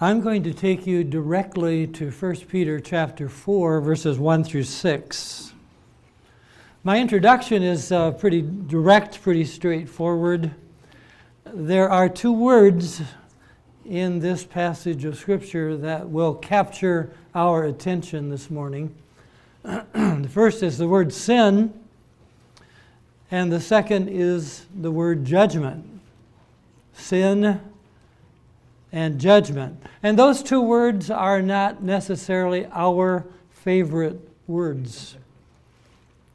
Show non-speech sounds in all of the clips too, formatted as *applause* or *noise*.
I'm going to take you directly to 1 Peter chapter 4 verses 1 through 6. My introduction is uh, pretty direct, pretty straightforward. There are two words in this passage of Scripture that will capture our attention this morning. *clears throat* the first is the word sin, and the second is the word judgment. Sin and judgment. And those two words are not necessarily our favorite words.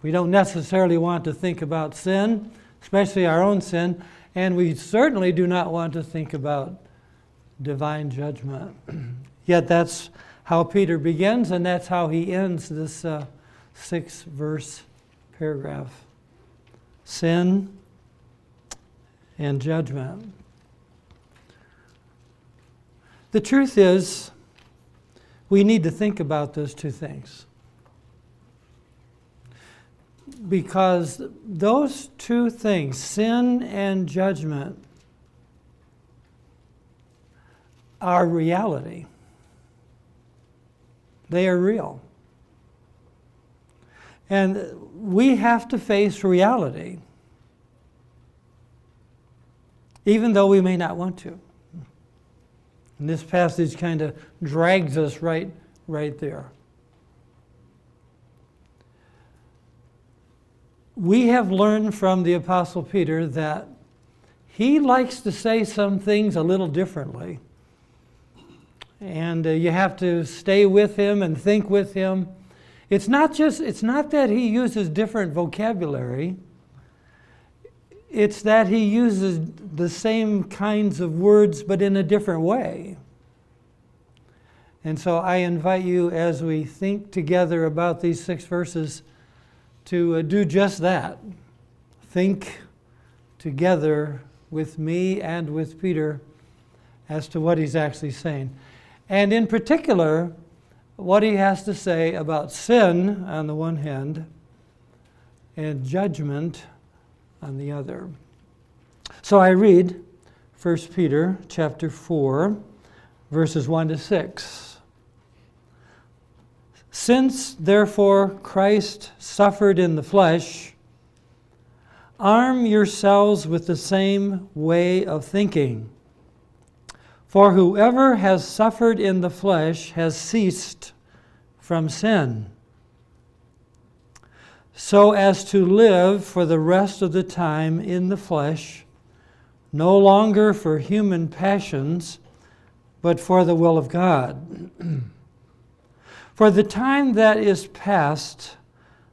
We don't necessarily want to think about sin, especially our own sin, and we certainly do not want to think about divine judgment. *clears throat* Yet that's how Peter begins, and that's how he ends this uh, six verse paragraph sin and judgment. The truth is, we need to think about those two things. Because those two things, sin and judgment, are reality. They are real. And we have to face reality, even though we may not want to. And this passage kind of drags us right, right there. We have learned from the Apostle Peter that he likes to say some things a little differently and uh, you have to stay with him and think with him. It's not just it's not that he uses different vocabulary. It's that he uses the same kinds of words but in a different way. And so I invite you as we think together about these six verses to uh, do just that. Think together with me and with Peter as to what he's actually saying and in particular, what he has to say about sin on the one hand and judgment on the other. So I read 1 Peter chapter 4 verses 1 to 6. Since therefore Christ suffered in the flesh, arm yourselves with the same way of thinking. For whoever has suffered in the flesh has ceased from sin, so as to live for the rest of the time in the flesh, no longer for human passions, but for the will of God. *clears throat* for the time that is past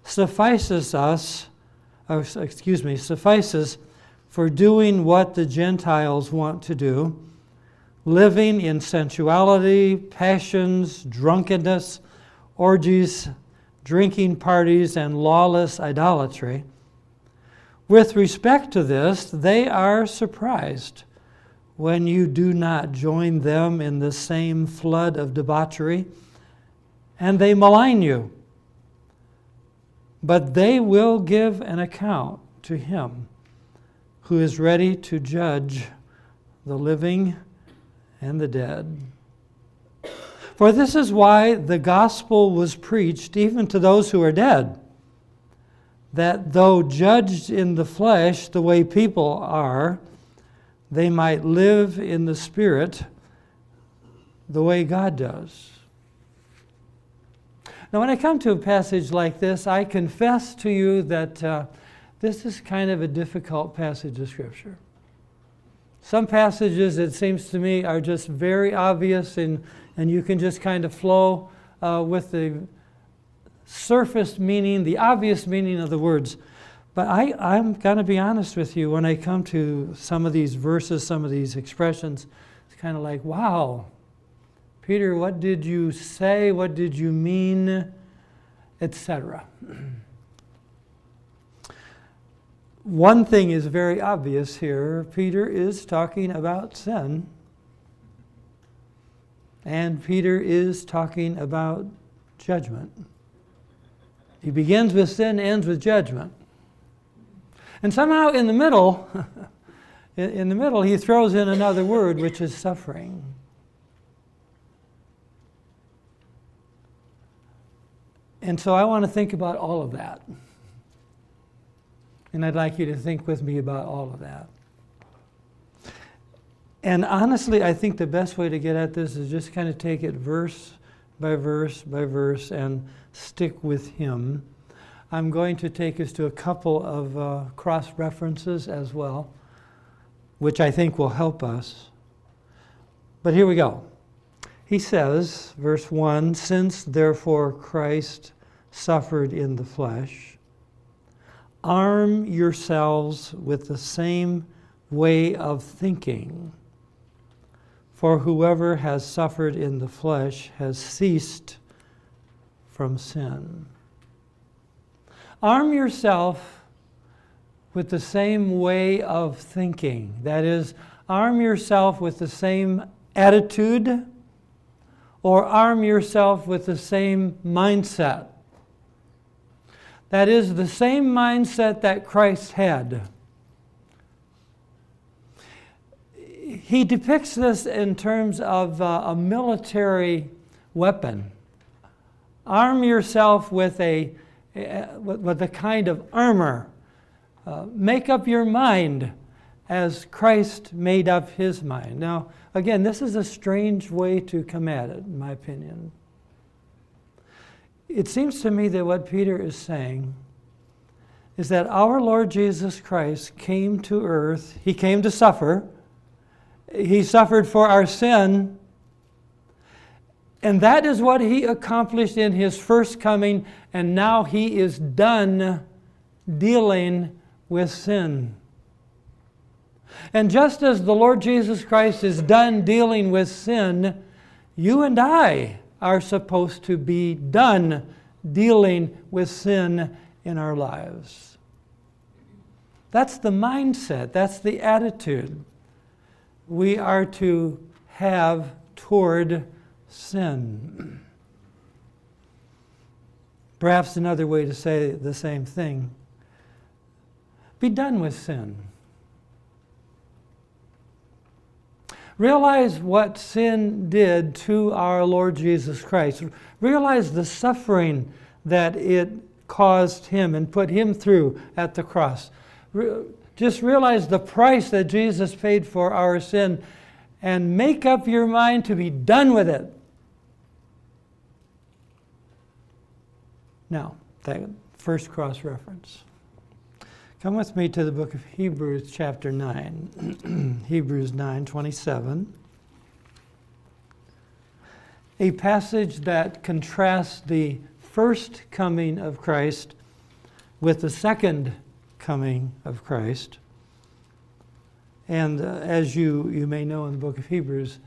suffices us, or, excuse me, suffices for doing what the Gentiles want to do living in sensuality, passions, drunkenness, orgies, drinking parties, and lawless idolatry. With respect to this, they are surprised when you do not join them in the same flood of debauchery, and they malign you. But they will give an account to him who is ready to judge the living and the dead. For this is why the gospel was preached even to those who are dead, that though judged in the flesh the way people are, they might live in the spirit the way God does. Now, when I come to a passage like this, I confess to you that uh, this is kind of a difficult passage of Scripture. Some passages, it seems to me, are just very obvious and, and you can just kind of flow uh, with the surface meaning, the obvious meaning of the words. But I, I'm going to be honest with you, when I come to some of these verses, some of these expressions, it's kind of like, wow, Peter, what did you say? What did you mean? Etc. One thing is very obvious here Peter is talking about sin, and Peter is talking about judgment. He begins with sin, ends with judgment. And somehow in the middle, *laughs* in the middle, he throws in another word, which is suffering. And so I want to think about all of that. And I'd like you to think with me about all of that. And honestly, I think the best way to get at this is just kind of take it verse by verse by verse and stick with Him. I'm going to take us to a couple of uh, cross references as well, which I think will help us. But here we go. He says, verse 1 Since therefore Christ suffered in the flesh, arm yourselves with the same way of thinking. For whoever has suffered in the flesh has ceased from sin. Arm yourself with the same way of thinking. That is, arm yourself with the same attitude or arm yourself with the same mindset. That is the same mindset that Christ had. He depicts this in terms of uh, a military weapon. Arm yourself with a, with a kind of armor. Uh, make up your mind as Christ made up his mind. Now, again, this is a strange way to come at it, in my opinion. It seems to me that what Peter is saying is that our Lord Jesus Christ came to earth, he came to suffer he suffered for our sin. And that is what he accomplished in his first coming, and now he is done dealing with sin. And just as the Lord Jesus Christ is done dealing with sin, you and I are supposed to be done dealing with sin in our lives. That's the mindset, that's the attitude we are to have toward sin. Perhaps another way to say the same thing be done with sin. Realize what sin did to our Lord Jesus Christ. Realize the suffering that it caused him and put him through at the cross. Just realize the price that Jesus paid for our sin and make up your mind to be done with it. Now, that first cross reference. Come with me to the book of Hebrews, chapter 9. *clears throat* Hebrews 9 27. A passage that contrasts the first coming of Christ with the second coming of Christ. And uh, as you, you may know in the book of Hebrews,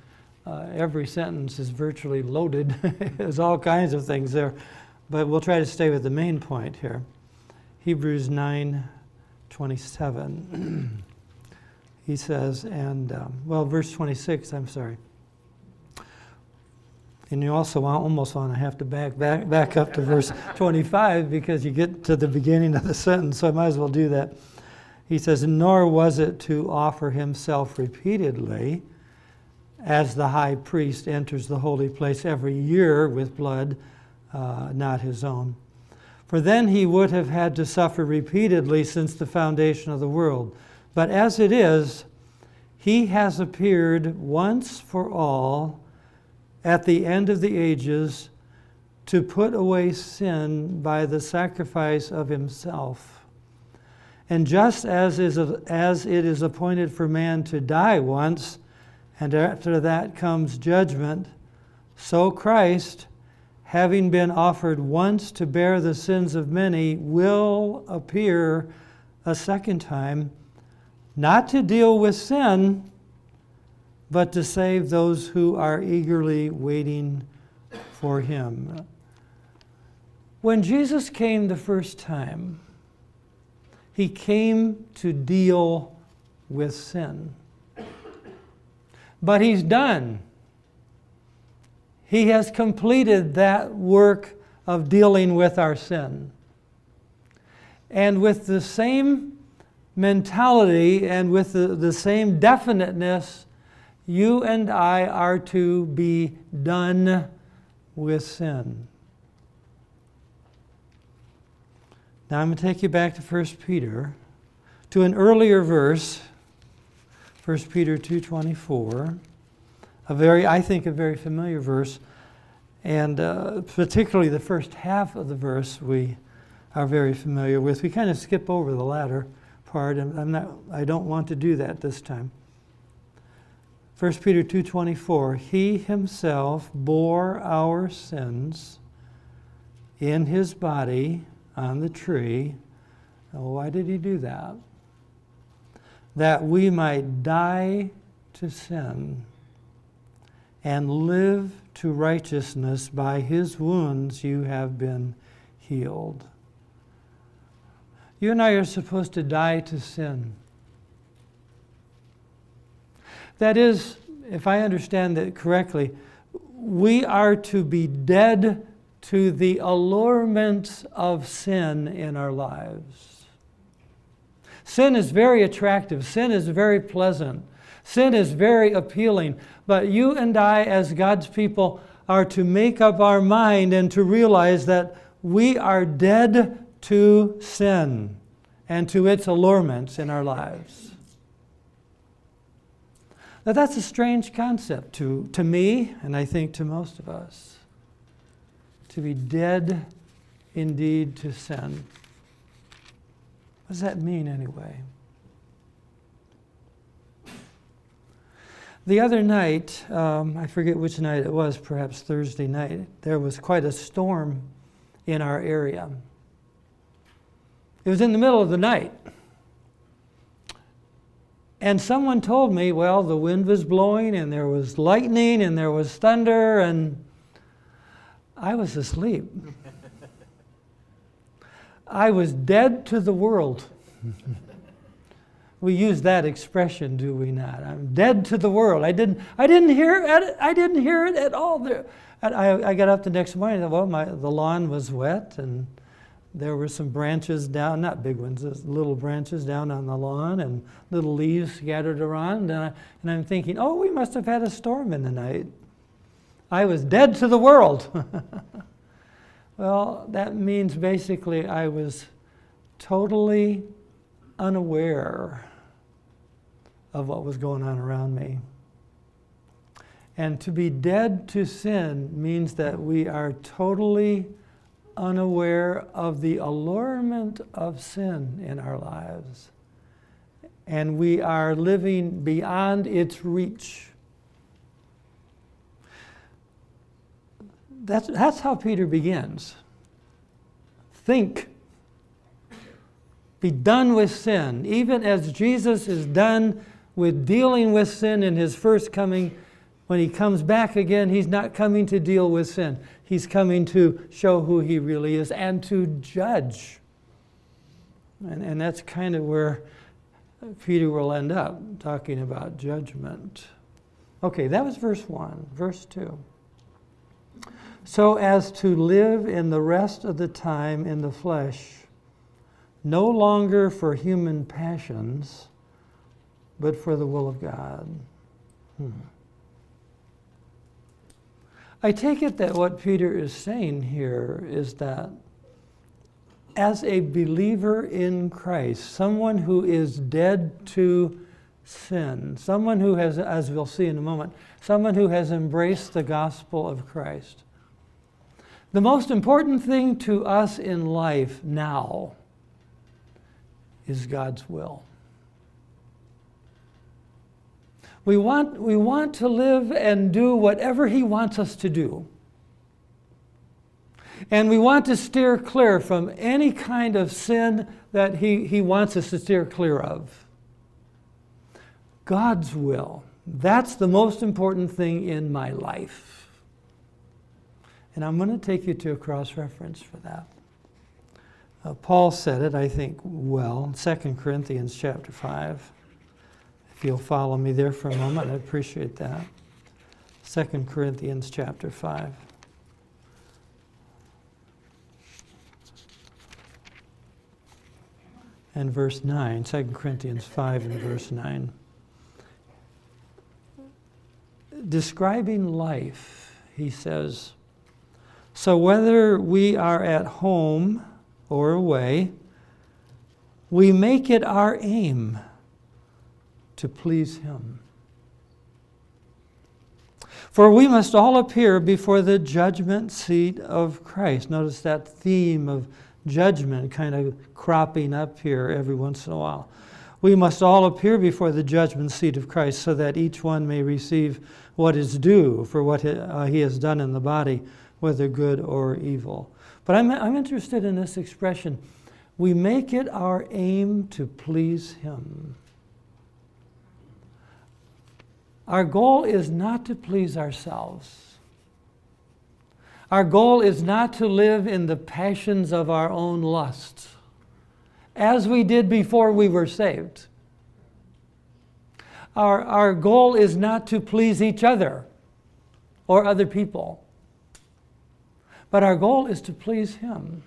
uh, every sentence is virtually loaded. *laughs* There's all kinds of things there. But we'll try to stay with the main point here. Hebrews 9 27. *clears throat* he says, and, um, well, verse 26, I'm sorry. And you also almost want to have to back, back, back up to verse *laughs* 25 because you get to the beginning of the sentence, so I might as well do that. He says, Nor was it to offer himself repeatedly as the high priest enters the holy place every year with blood, uh, not his own. For then he would have had to suffer repeatedly since the foundation of the world. But as it is, he has appeared once for all at the end of the ages to put away sin by the sacrifice of himself. And just as, is, as it is appointed for man to die once, and after that comes judgment, so Christ, having been offered once to bear the sins of many, will appear a second time, not to deal with sin but to save those who are eagerly waiting for him. When Jesus came the first time, he came to deal with sin. But he's done. He has completed that work of dealing with our sin. And with the same mentality and with the, the same definiteness, you and I are to be done with sin. Now I'm going to take you back to 1 Peter to an earlier verse, 1 Peter 2:24, a very I think a very familiar verse, and uh, particularly the first half of the verse we are very familiar with. We kind of skip over the latter part, and I'm not I don't want to do that this time. 1 Peter 2:24 He himself bore our sins in his body on the tree. Oh, why did he do that? That we might die to sin and live to righteousness. By his wounds you have been healed. You and I are supposed to die to sin. That is, if I understand it correctly, we are to be dead to the allurements of sin in our lives. Sin is very attractive, sin is very pleasant, sin is very appealing. But you and I, as God's people, are to make up our mind and to realize that we are dead to sin and to its allurements in our lives. Now, that's a strange concept to, to me, and I think to most of us to be dead indeed to sin. What does that mean anyway? The other night, um, I forget which night it was, perhaps Thursday night, there was quite a storm in our area. It was in the middle of the night. And someone told me, well, the wind was blowing and there was lightning and there was thunder and I was asleep. I was dead to the world. we use that expression, do we not? I'm dead to the world. I didn't, I didn't hear it. I didn't hear it at all. There, I, I got up the next morning. Well, my, the lawn was wet, and there were some branches down, not big ones, little branches down on the lawn, and little leaves scattered around. And, I, and I'm thinking, oh, we must have had a storm in the night. I was dead to the world. *laughs* well, that means basically I was totally unaware of what was going on around me. And to be dead to sin means that we are totally unaware of the allurement of sin in our lives. And we are living beyond its reach. That's, that's how Peter begins. Think. Be done with sin. Even as Jesus is done with dealing with sin in his first coming, when he comes back again, he's not coming to deal with sin. He's coming to show who he really is and to judge. And, and that's kind of where Peter will end up, talking about judgment. Okay, that was verse 1. Verse 2 so as to live in the rest of the time in the flesh, no longer for human passions, but for the will of God. Hmm. I take it that what Peter is saying here is that as a believer in Christ, someone who is dead to sin, someone who has, as we'll see in a moment, someone who has embraced the gospel of Christ, the most important thing to us in life now is God's will. We want, we want to live and do whatever He wants us to do. And we want to steer clear from any kind of sin that He, he wants us to steer clear of. God's will. That's the most important thing in my life. And I'm going to take you to a cross reference for that. Uh, Paul said it, I think, well, 2 Corinthians chapter 5. If you'll follow me there for a moment, I'd appreciate that. 2 Corinthians chapter 5. And verse 9, 2 Corinthians 5 and verse 9. Describing life, he says, so, whether we are at home or away, we make it our aim to please Him. For we must all appear before the judgment seat of Christ. Notice that theme of judgment kind of cropping up here every once in a while. We must all appear before the judgment seat of Christ so that each one may receive what is due for what uh, he has done in the body, whether good or evil. But I'm, I'm interested in this expression we make it our aim to please him. Our goal is not to please ourselves. Our goal is not to live in the passions of our own lusts, as we did before we were saved. Our, our goal is not to please each other or other people, but our goal is to please Him.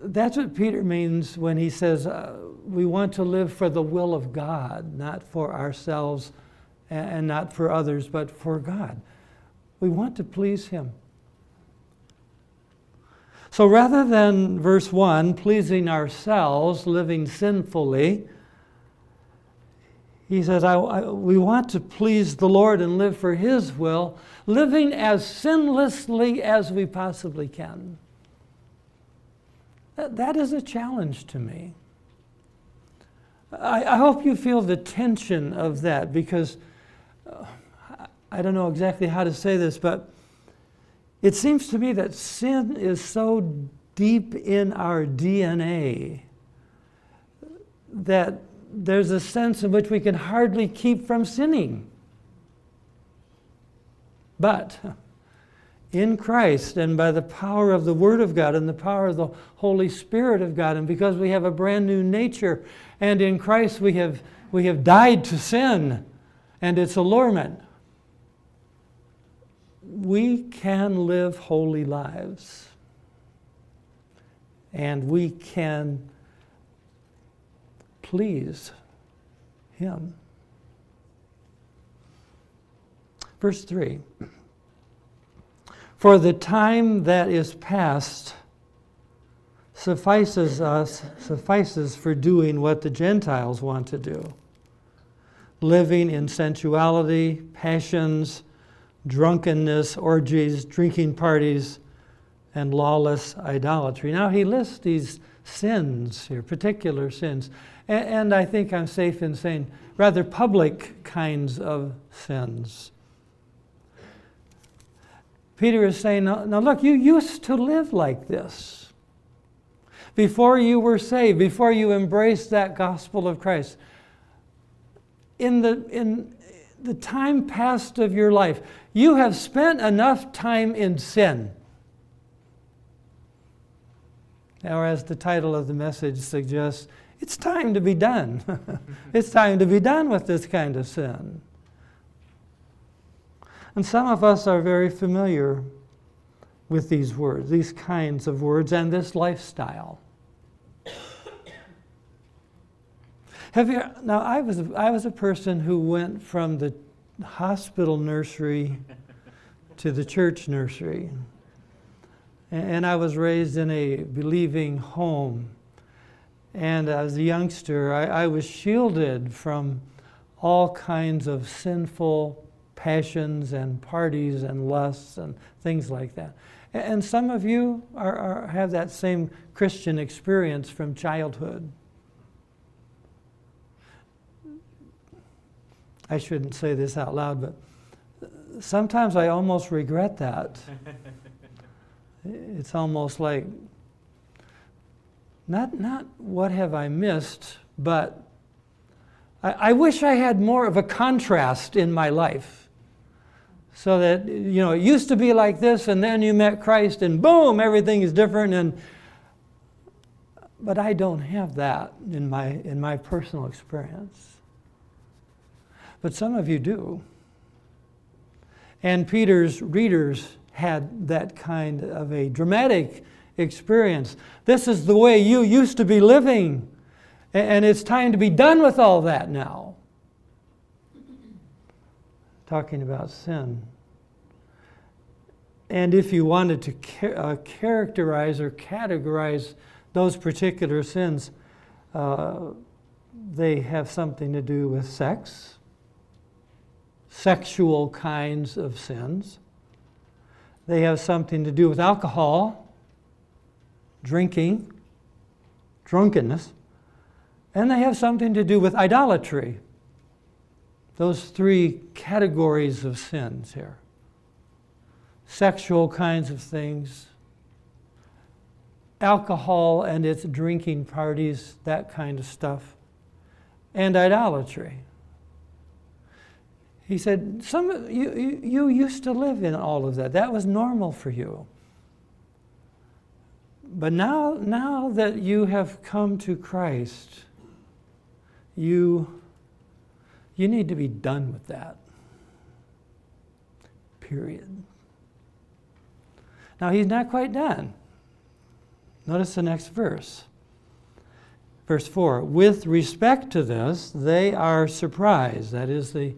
That's what Peter means when he says uh, we want to live for the will of God, not for ourselves and not for others, but for God. We want to please Him. So rather than verse 1, pleasing ourselves, living sinfully, he says, I, I, We want to please the Lord and live for His will, living as sinlessly as we possibly can. That is a challenge to me. I, I hope you feel the tension of that because uh, I don't know exactly how to say this, but it seems to me that sin is so deep in our DNA that there's a sense in which we can hardly keep from sinning. But in Christ and by the power of the Word of God and the power of the Holy Spirit of God, and because we have a brand new nature, and in Christ we have, we have died to sin and its allurement, we can live holy lives. And we can please Him. Verse 3. For the time that is past suffices us, suffices for doing what the Gentiles want to do living in sensuality, passions, drunkenness, orgies, drinking parties, and lawless idolatry. Now, he lists these sins here, particular sins. And, I think I'm safe in saying rather public kinds of sins. Peter is saying, now, now look, you used to live like this. Before you were saved, before you embraced that gospel of Christ. In the, in the time past of your life, you have spent enough time in sin. Or, as the title of the message suggests, it's time to be done. *laughs* it's time to be done with this kind of sin. And some of us are very familiar with these words, these kinds of words, and this lifestyle. Have you, now, I was, I was a person who went from the hospital nursery to the church nursery. And I was raised in a believing home. And as a youngster, I, I was shielded from all kinds of sinful passions and parties and lusts and things like that. And some of you are, are, have that same Christian experience from childhood. I shouldn't say this out loud, but sometimes I almost regret that. it's almost like, not, not what have I missed, but I, I wish I had more of a contrast in my life so that you know it used to be like this and then you met christ and boom everything is different and but i don't have that in my in my personal experience. But some of you do. And peter's readers had that kind of a dramatic experience. This is the way you used to be living and it's time to be done with all that now. Talking about sin. And if you wanted to ca- uh, characterize or categorize those particular sins, uh, they have something to do with sex, sexual kinds of sins. They have something to do with alcohol, drinking, drunkenness, and they have something to do with idolatry. Those three categories of sins here sexual kinds of things, alcohol and its drinking parties, that kind of stuff, and idolatry. He said, Some, you, you, you used to live in all of that. That was normal for you. But now, now that you have come to Christ, you, you need to be done with that. Period. Now, he's not quite done. Notice the next verse. Verse 4 With respect to this, they are surprised. That is, the,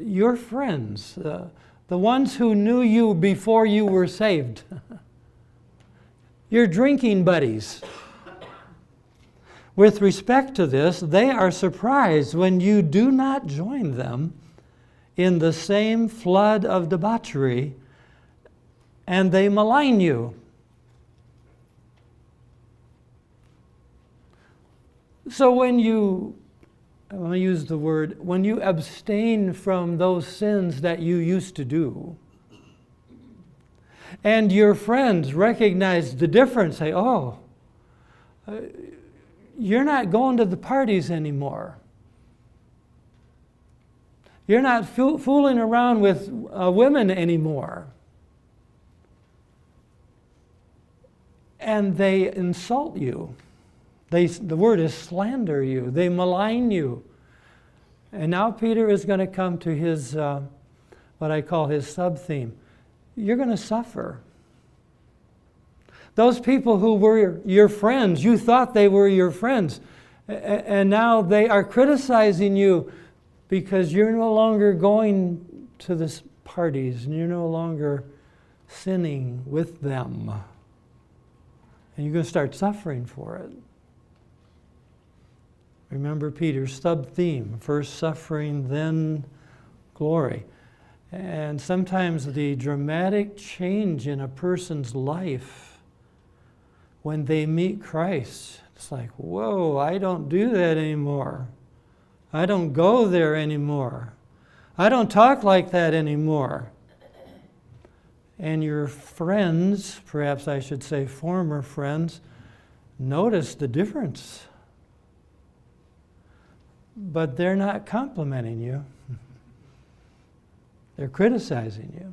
your friends, uh, the ones who knew you before you were saved, *laughs* your drinking buddies. With respect to this, they are surprised when you do not join them in the same flood of debauchery and they malign you. So when you, I want to use the word, when you abstain from those sins that you used to do, and your friends recognize the difference, say, oh, uh, you're not going to the parties anymore. You're not fooling around with uh, women anymore. And they insult you. They, the word is slander you, they malign you. And now Peter is going to come to his, uh, what I call his sub theme. You're going to suffer. Those people who were your friends, you thought they were your friends, and now they are criticizing you because you're no longer going to the parties and you're no longer sinning with them and you're going to start suffering for it. Remember Peter's sub theme first suffering, then glory. And sometimes the dramatic change in a person's life when they meet Christ, it's like, whoa, I don't do that anymore. I don't go there anymore. I don't talk like that anymore and your friends, perhaps I should say former friends, notice the difference. But they're not complimenting you, *laughs* they're criticizing you.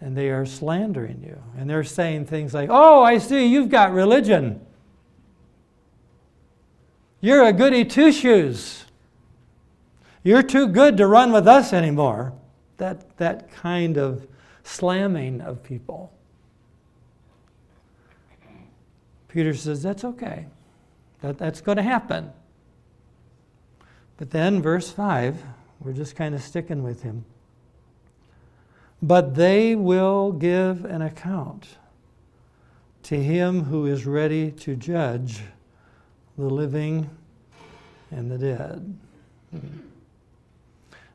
And they are slandering you. And they're saying things like, Oh, I see, you've got religion. You're a goody two shoes. You're too good to run with us anymore that, that kind of slamming of people. Peter says, That's okay. That, that's going to happen. But then, verse 5, we're just kind of sticking with him. But they will give an account to him who is ready to judge the living and the dead. Hmm.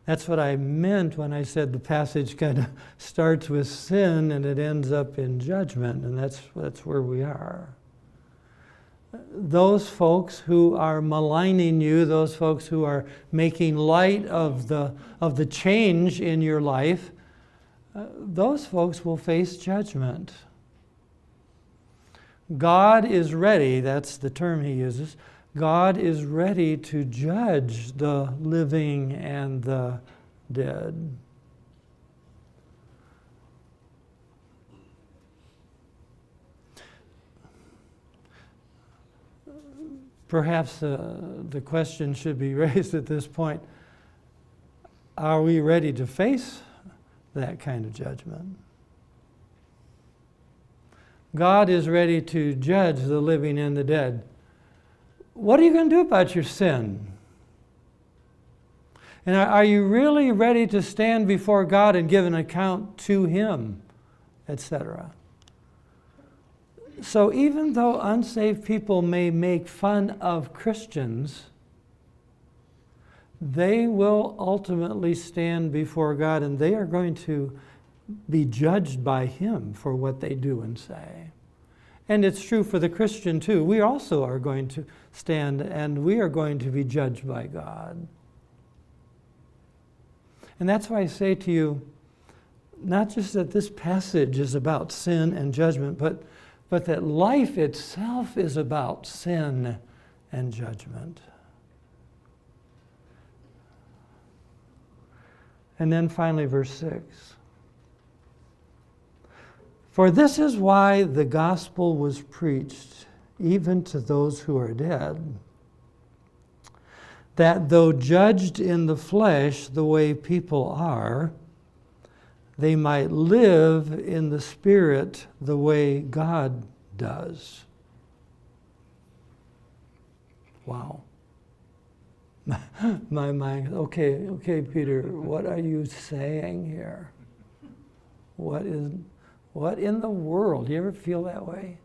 That's what I meant when I said the passage kind of *laughs* starts with sin and it ends up in judgment, and that's, that's where we are. Those folks who are maligning you, those folks who are making light of the, of the change in your life, uh, those folks will face judgment. God is ready, that's the term he uses God is ready to judge the living and the dead. Perhaps uh, the question should be *laughs* raised at this point are we ready to face that kind of judgment? God is ready to judge the living and the dead what are you going to do about your sin? And are you really ready to stand before God and give an account to Him, etc.? So, even though unsaved people may make fun of Christians, they will ultimately stand before God and they are going to be judged by Him for what they do and say. And it's true for the Christian too. We also are going to stand and we are going to be judged by God. And that's why I say to you, not just that this passage is about sin and judgment, but, but that life itself is about sin and judgment. And then finally, verse 6. For this is why the gospel was preached even to those who are dead, that though judged in the flesh the way people are, they might live in the spirit the way God does. Wow. *laughs* My mind, okay, okay, Peter, what are you saying here? What is what in the world? Do you ever feel that way?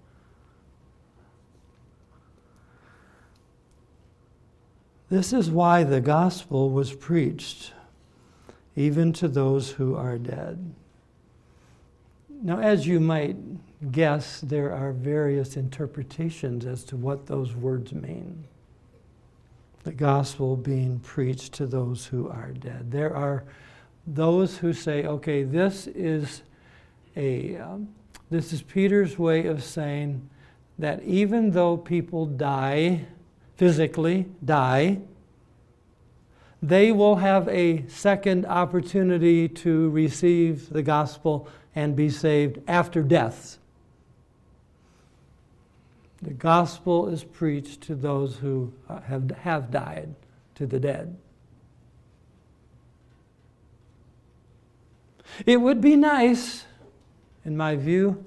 This is why the gospel was preached, even to those who are dead. Now, as you might guess, there are various interpretations as to what those words mean. The gospel being preached to those who are dead. There are those who say, okay, this is a um, this is Peter's way of saying that even though people die physically die they will have a second opportunity to receive the gospel and be saved after death. The gospel is preached to those who uh, have, have died, to the dead. It would be nice in my view,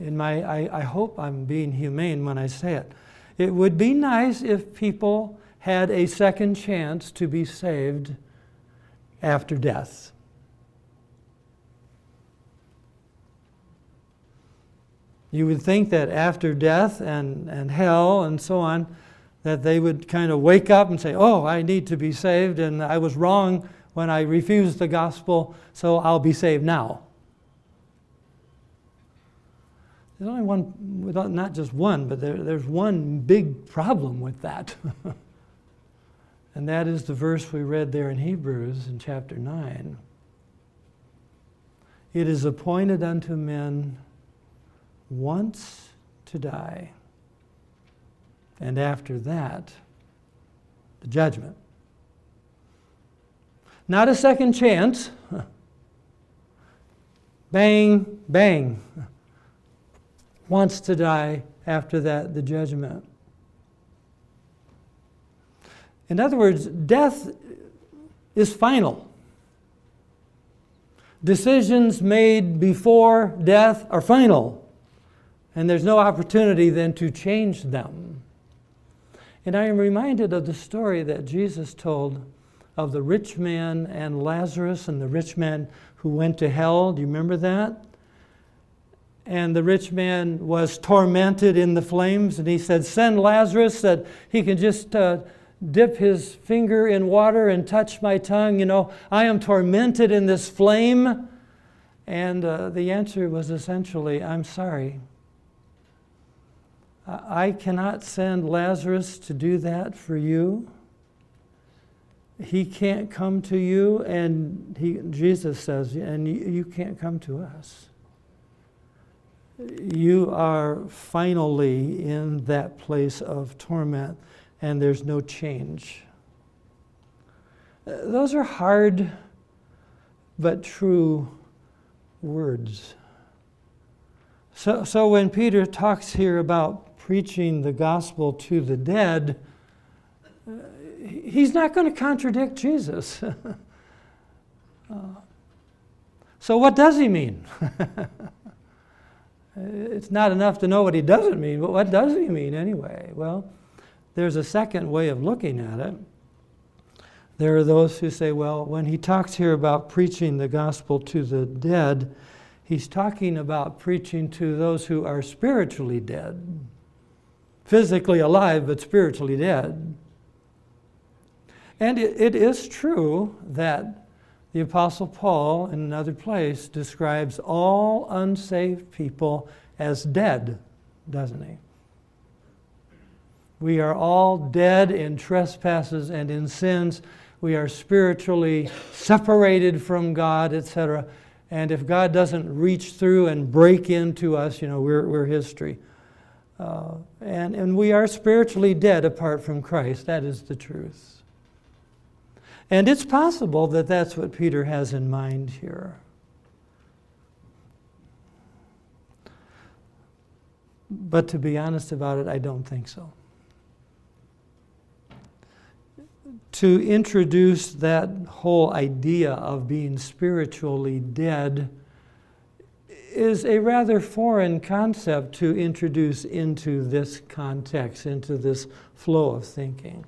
in my, I, I hope I'm being humane when I say it. It would be nice if people had a second chance to be saved after death. You would think that after death and, and hell and so on, that they would kind of wake up and say, Oh, I need to be saved, and I was wrong when I refused the gospel, so I'll be saved now. There's only one, not just one, but there, there's one big problem with that. *laughs* and that is the verse we read there in Hebrews in chapter 9. It is appointed unto men once to die, and after that, the judgment. Not a second chance. *laughs* bang, bang wants to die, after that, the judgment. In other words, death is final. Decisions made before death are final, and there's no opportunity then to change them. And I am reminded of the story that Jesus told of the rich man and Lazarus and the rich man who went to hell. Do you remember that? And the rich man was tormented in the flames and he said send lazarus that he can just uh, dip his finger in water and touch my tongue. You know i am tormented in this flame. And uh, the answer was essentially i'm sorry. I cannot send lazarus to do that for you. He can't come to you and he, jesus says and you, you can't come to us you are finally in that place of torment and there's no change. Uh, those are hard but true words. So, so when Peter talks here about preaching the gospel to the dead, uh, he's not going to contradict Jesus. *laughs* uh, so, what does he mean? *laughs* Uh, it's not enough to know what he doesn't mean, but what does he mean anyway? Well, there's a second way of looking at it There are those who say, well, when he talks here about preaching the gospel to the dead, he's talking about preaching to those who are spiritually dead, physically alive, but spiritually dead. And it, it is true that the Apostle Paul, in another place, describes all unsaved people as dead, doesn't he? We are all dead in trespasses and in sins. We are spiritually separated from God, etc. And if God doesn't reach through and break into us, you know, we're, we're history. Uh, and, and we are spiritually dead apart from Christ. That is the truth. And it's possible that that's what Peter has in mind here. But to be honest about it, I don't think so. To introduce that whole idea of being spiritually dead is a rather foreign concept to introduce into this context, into this flow of thinking.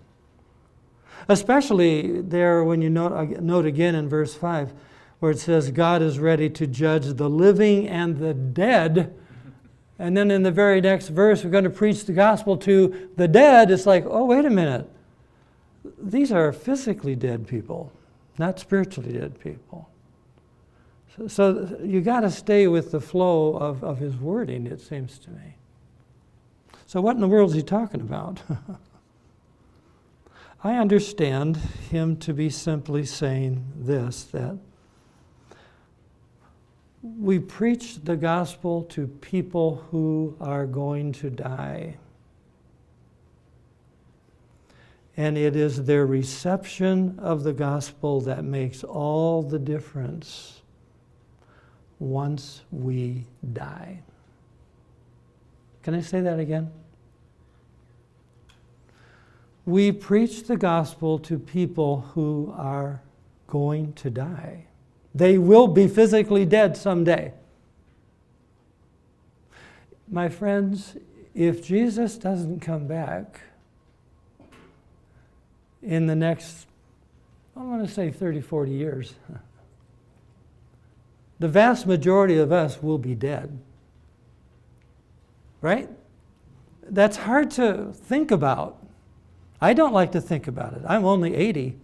Especially there when you note, note again in verse 5, where it says, God is ready to judge the living and the dead. And then in the very next verse, we're going to preach the gospel to the dead. It's like, oh, wait a minute. These are physically dead people, not spiritually dead people. So, so you got to stay with the flow of, of his wording, it seems to me. So, what in the world is he talking about? *laughs* I understand him to be simply saying this that we preach the gospel to people who are going to die. And it is their reception of the gospel that makes all the difference once we die. Can I say that again? We preach the gospel to people who are going to die. They will be physically dead someday. My friends, if Jesus doesn't come back in the next, I'm going to say 30, 40 years, *laughs* the vast majority of us will be dead. Right? That's hard to think about. I don't like to think about it. I'm only 80.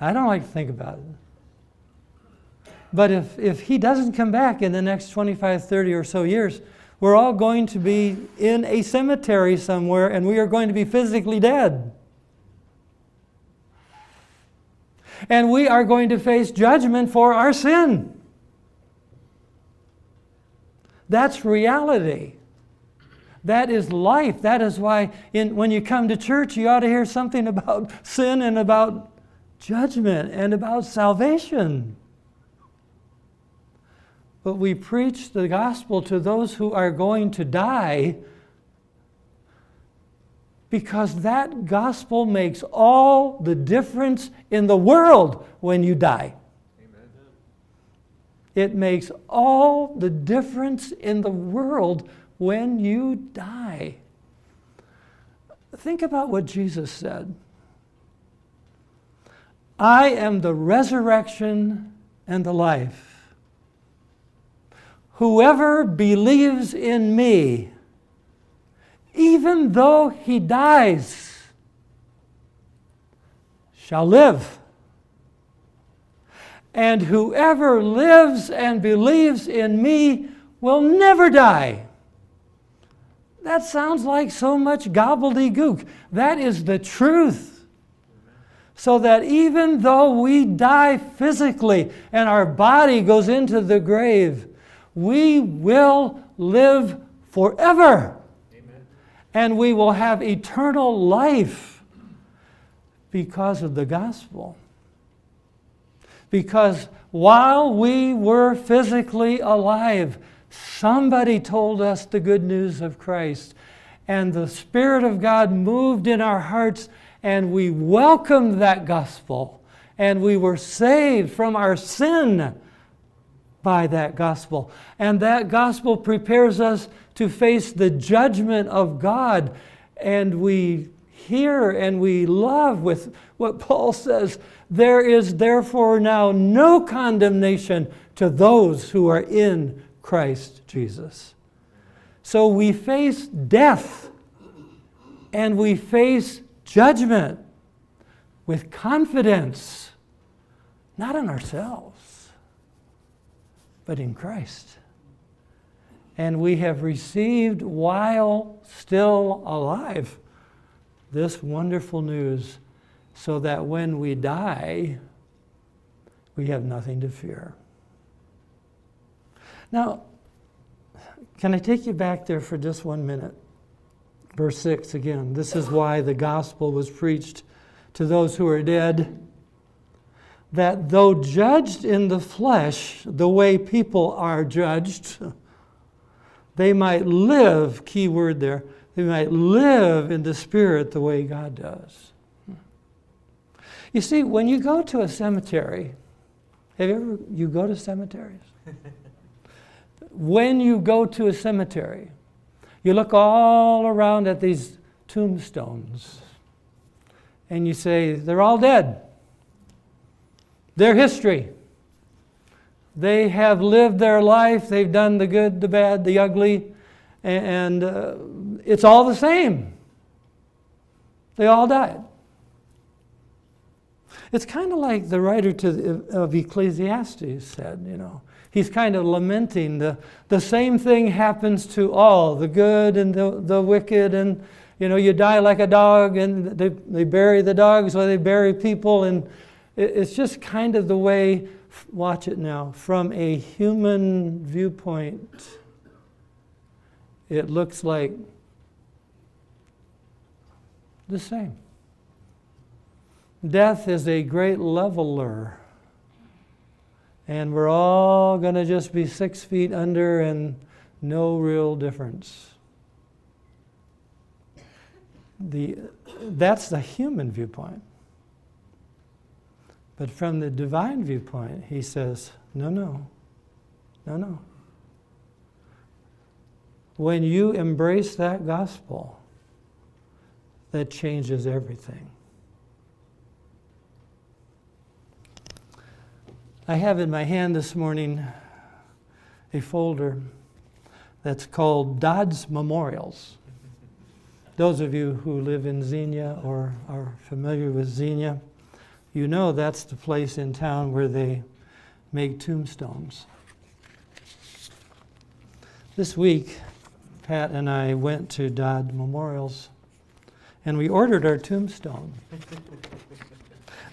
I don't like to think about it. But if, if he doesn't come back in the next 25, 30 or so years, we're all going to be in a cemetery somewhere and we are going to be physically dead. And we are going to face judgment for our sin. That's reality. That is life. That is why in, when you come to church, you ought to hear something about *laughs* sin and about judgment and about salvation. But we preach the gospel to those who are going to die because that gospel makes all the difference in the world when you die. Amen. It makes all the difference in the world when you die. Think about what Jesus said I am the resurrection and the life. Whoever believes in me, even though he dies, shall live. And whoever lives and believes in me will never die. That sounds like so much gobbledygook. That is the truth. So that even though we die physically and our body goes into the grave, we will live forever. Amen. And we will have eternal life because of the gospel. Because while we were physically alive, Somebody told us the good news of Christ, and the Spirit of God moved in our hearts, and we welcomed that gospel, and we were saved from our sin by that gospel. And that gospel prepares us to face the judgment of God, and we hear and we love with what Paul says there is therefore now no condemnation to those who are in Christ Jesus. So we face death and we face judgment with confidence, not in ourselves, but in Christ. And we have received while still alive this wonderful news so that when we die, we have nothing to fear. Now, can I take you back there for just one minute? Verse 6 again. This is why the gospel was preached to those who are dead. That though judged in the flesh the way people are judged, they might live, key word there, they might live in the Spirit the way God does. You see, when you go to a cemetery, have you ever, you go to cemeteries? *laughs* when you go to a cemetery, you look all around at these tombstones and you say, they're all dead. They're history. They have lived their life, they've done the good, the bad, the ugly, and uh, it's all the same. They all died. It's kind of like the writer to, of Ecclesiastes said, you know. He's kind of lamenting the, the same thing happens to all, the good and the, the wicked, and you know, you die like a dog, and they, they bury the dogs or they bury people, and it, it's just kind of the way, watch it now, from a human viewpoint, it looks like the same. Death is a great leveler. And we're all going to just be six feet under and no real difference. The, that's the human viewpoint. But from the divine viewpoint, he says, no, no, no, no. When you embrace that gospel, that changes everything. I have in my hand this morning a folder that's called Dodd's Memorials. Those of you who live in Xenia or are familiar with Xenia, you know that's the place in town where they make tombstones. This week, Pat and I went to Dodd Memorials and we ordered our tombstone.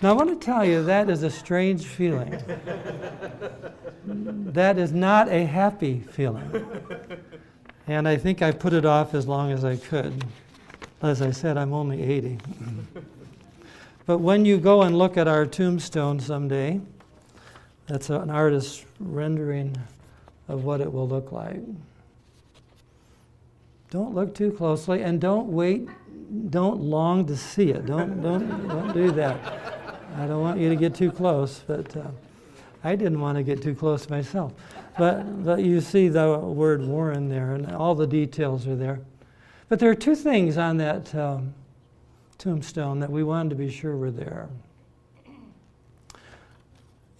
Now, I want to tell you that is a strange feeling. that is not a happy feeling. And I think I put it off as long as I could. As I said, I'm only 80. but when you go and look at our tombstone someday, that's an artist's rendering of what it will look like. Don't look too closely and don't wait, don't long to see it. Don't, don't, don't do that. I don't want you to get too close, but uh, I didn't want to get too close myself. But, but you see the word Warren there, and all the details are there. But there are two things on that um, tombstone that we wanted to be sure were there.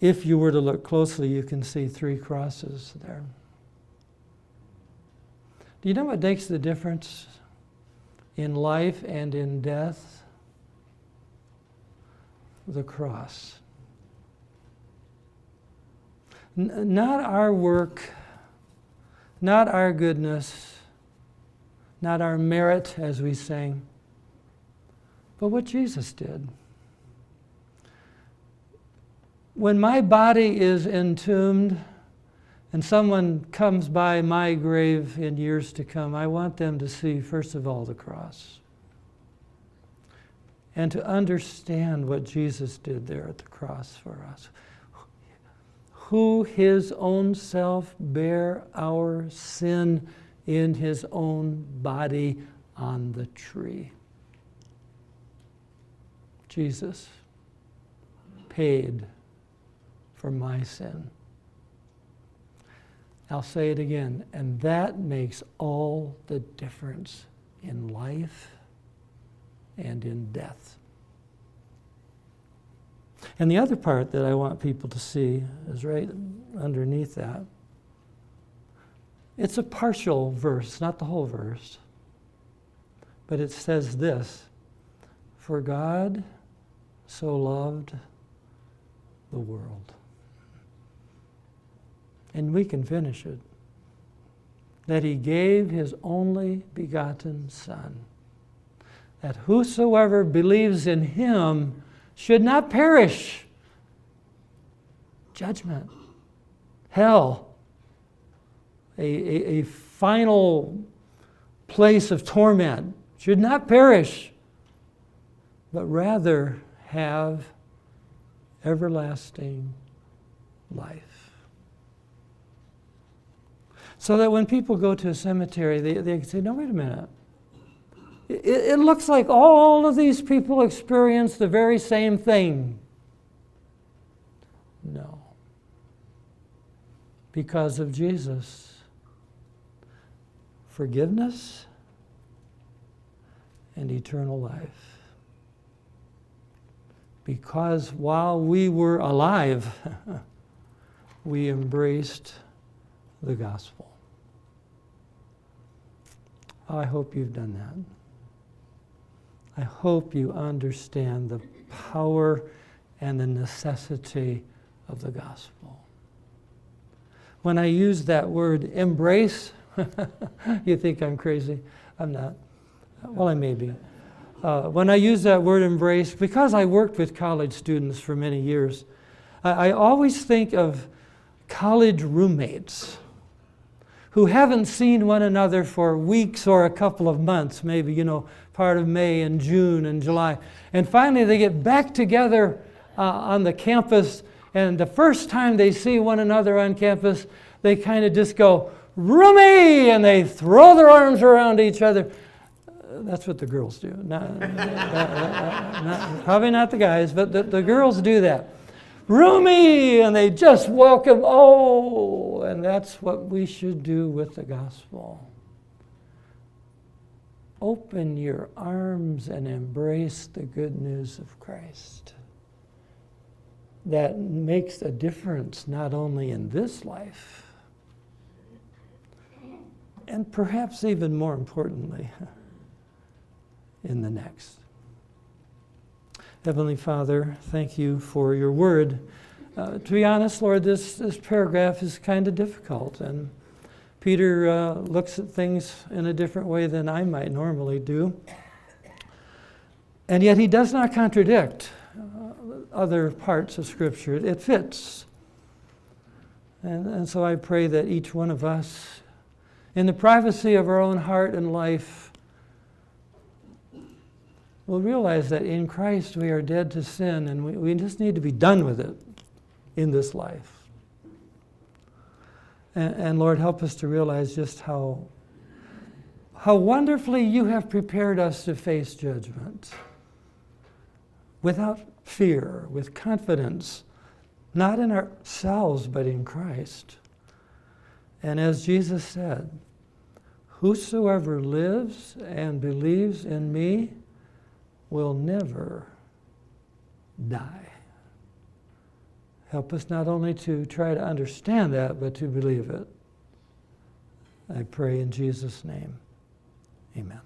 If you were to look closely, you can see three crosses there. Do you know what makes the difference in life and in death? The cross. N- not our work, not our goodness, not our merit, as we sang, but what Jesus did. When my body is entombed and someone comes by my grave in years to come, I want them to see, first of all, the cross and to understand what Jesus did there at the cross for us. Who his own self bare our sin in his own body on the tree. Jesus paid for my sin. I'll say it again, and that makes all the difference in life and in death. And the other part that I want people to see is right underneath that. It's a partial verse, not the whole verse. But it says this For God so loved the world. And we can finish it. That he gave his only begotten Son, that whosoever believes in him should not perish. Judgment, hell, a, a, a final place of torment, should not perish, but rather have everlasting life. So that when people go to a cemetery, they, they say, no, wait a minute. It, it looks like all of these people experience the very same thing. No. Because of Jesus. Forgiveness and eternal life. Because while we were alive, *laughs* we embraced the gospel. I hope you've done that. I hope you understand the power and the necessity of the gospel. When I use that word embrace, *laughs* you think I'm crazy. I'm not. Well, I may be. Uh, when I use that word embrace, because I worked with college students for many years, I, I always think of college roommates who haven't seen one another for weeks or a couple of months, maybe, you know, part of May and June and July. And finally, they get back together uh, on the campus, and the first time they see one another on campus, they kind of just go, Roomie! And they throw their arms around each other. That's what the girls do. Not, *laughs* not, not, probably not the guys, but the, the girls do that. Roomie! And they just welcome, oh, and that's what we should do with the gospel. Open your arms and embrace the good news of Christ. That makes a difference not only in this life, and perhaps even more importantly, *laughs* in the next. Heavenly Father, thank you for your word. Uh, to be honest, Lord, this, this paragraph is kind of difficult, and Peter uh, looks at things in a different way than I might normally do. And yet he does not contradict uh, other parts of Scripture, it fits. And, and so I pray that each one of us, in the privacy of our own heart and life, we'll realize that in Christ we are dead to sin and we, we just need to be done with it in this life. And, and Lord, help us to realize just how, how wonderfully you have prepared us to face judgment without fear, with confidence, not in ourselves, but in Christ. And as Jesus said, Whosoever lives and believes in me will never die. Help us not only to try to understand that, but to believe it. I pray in Jesus' name. Amen.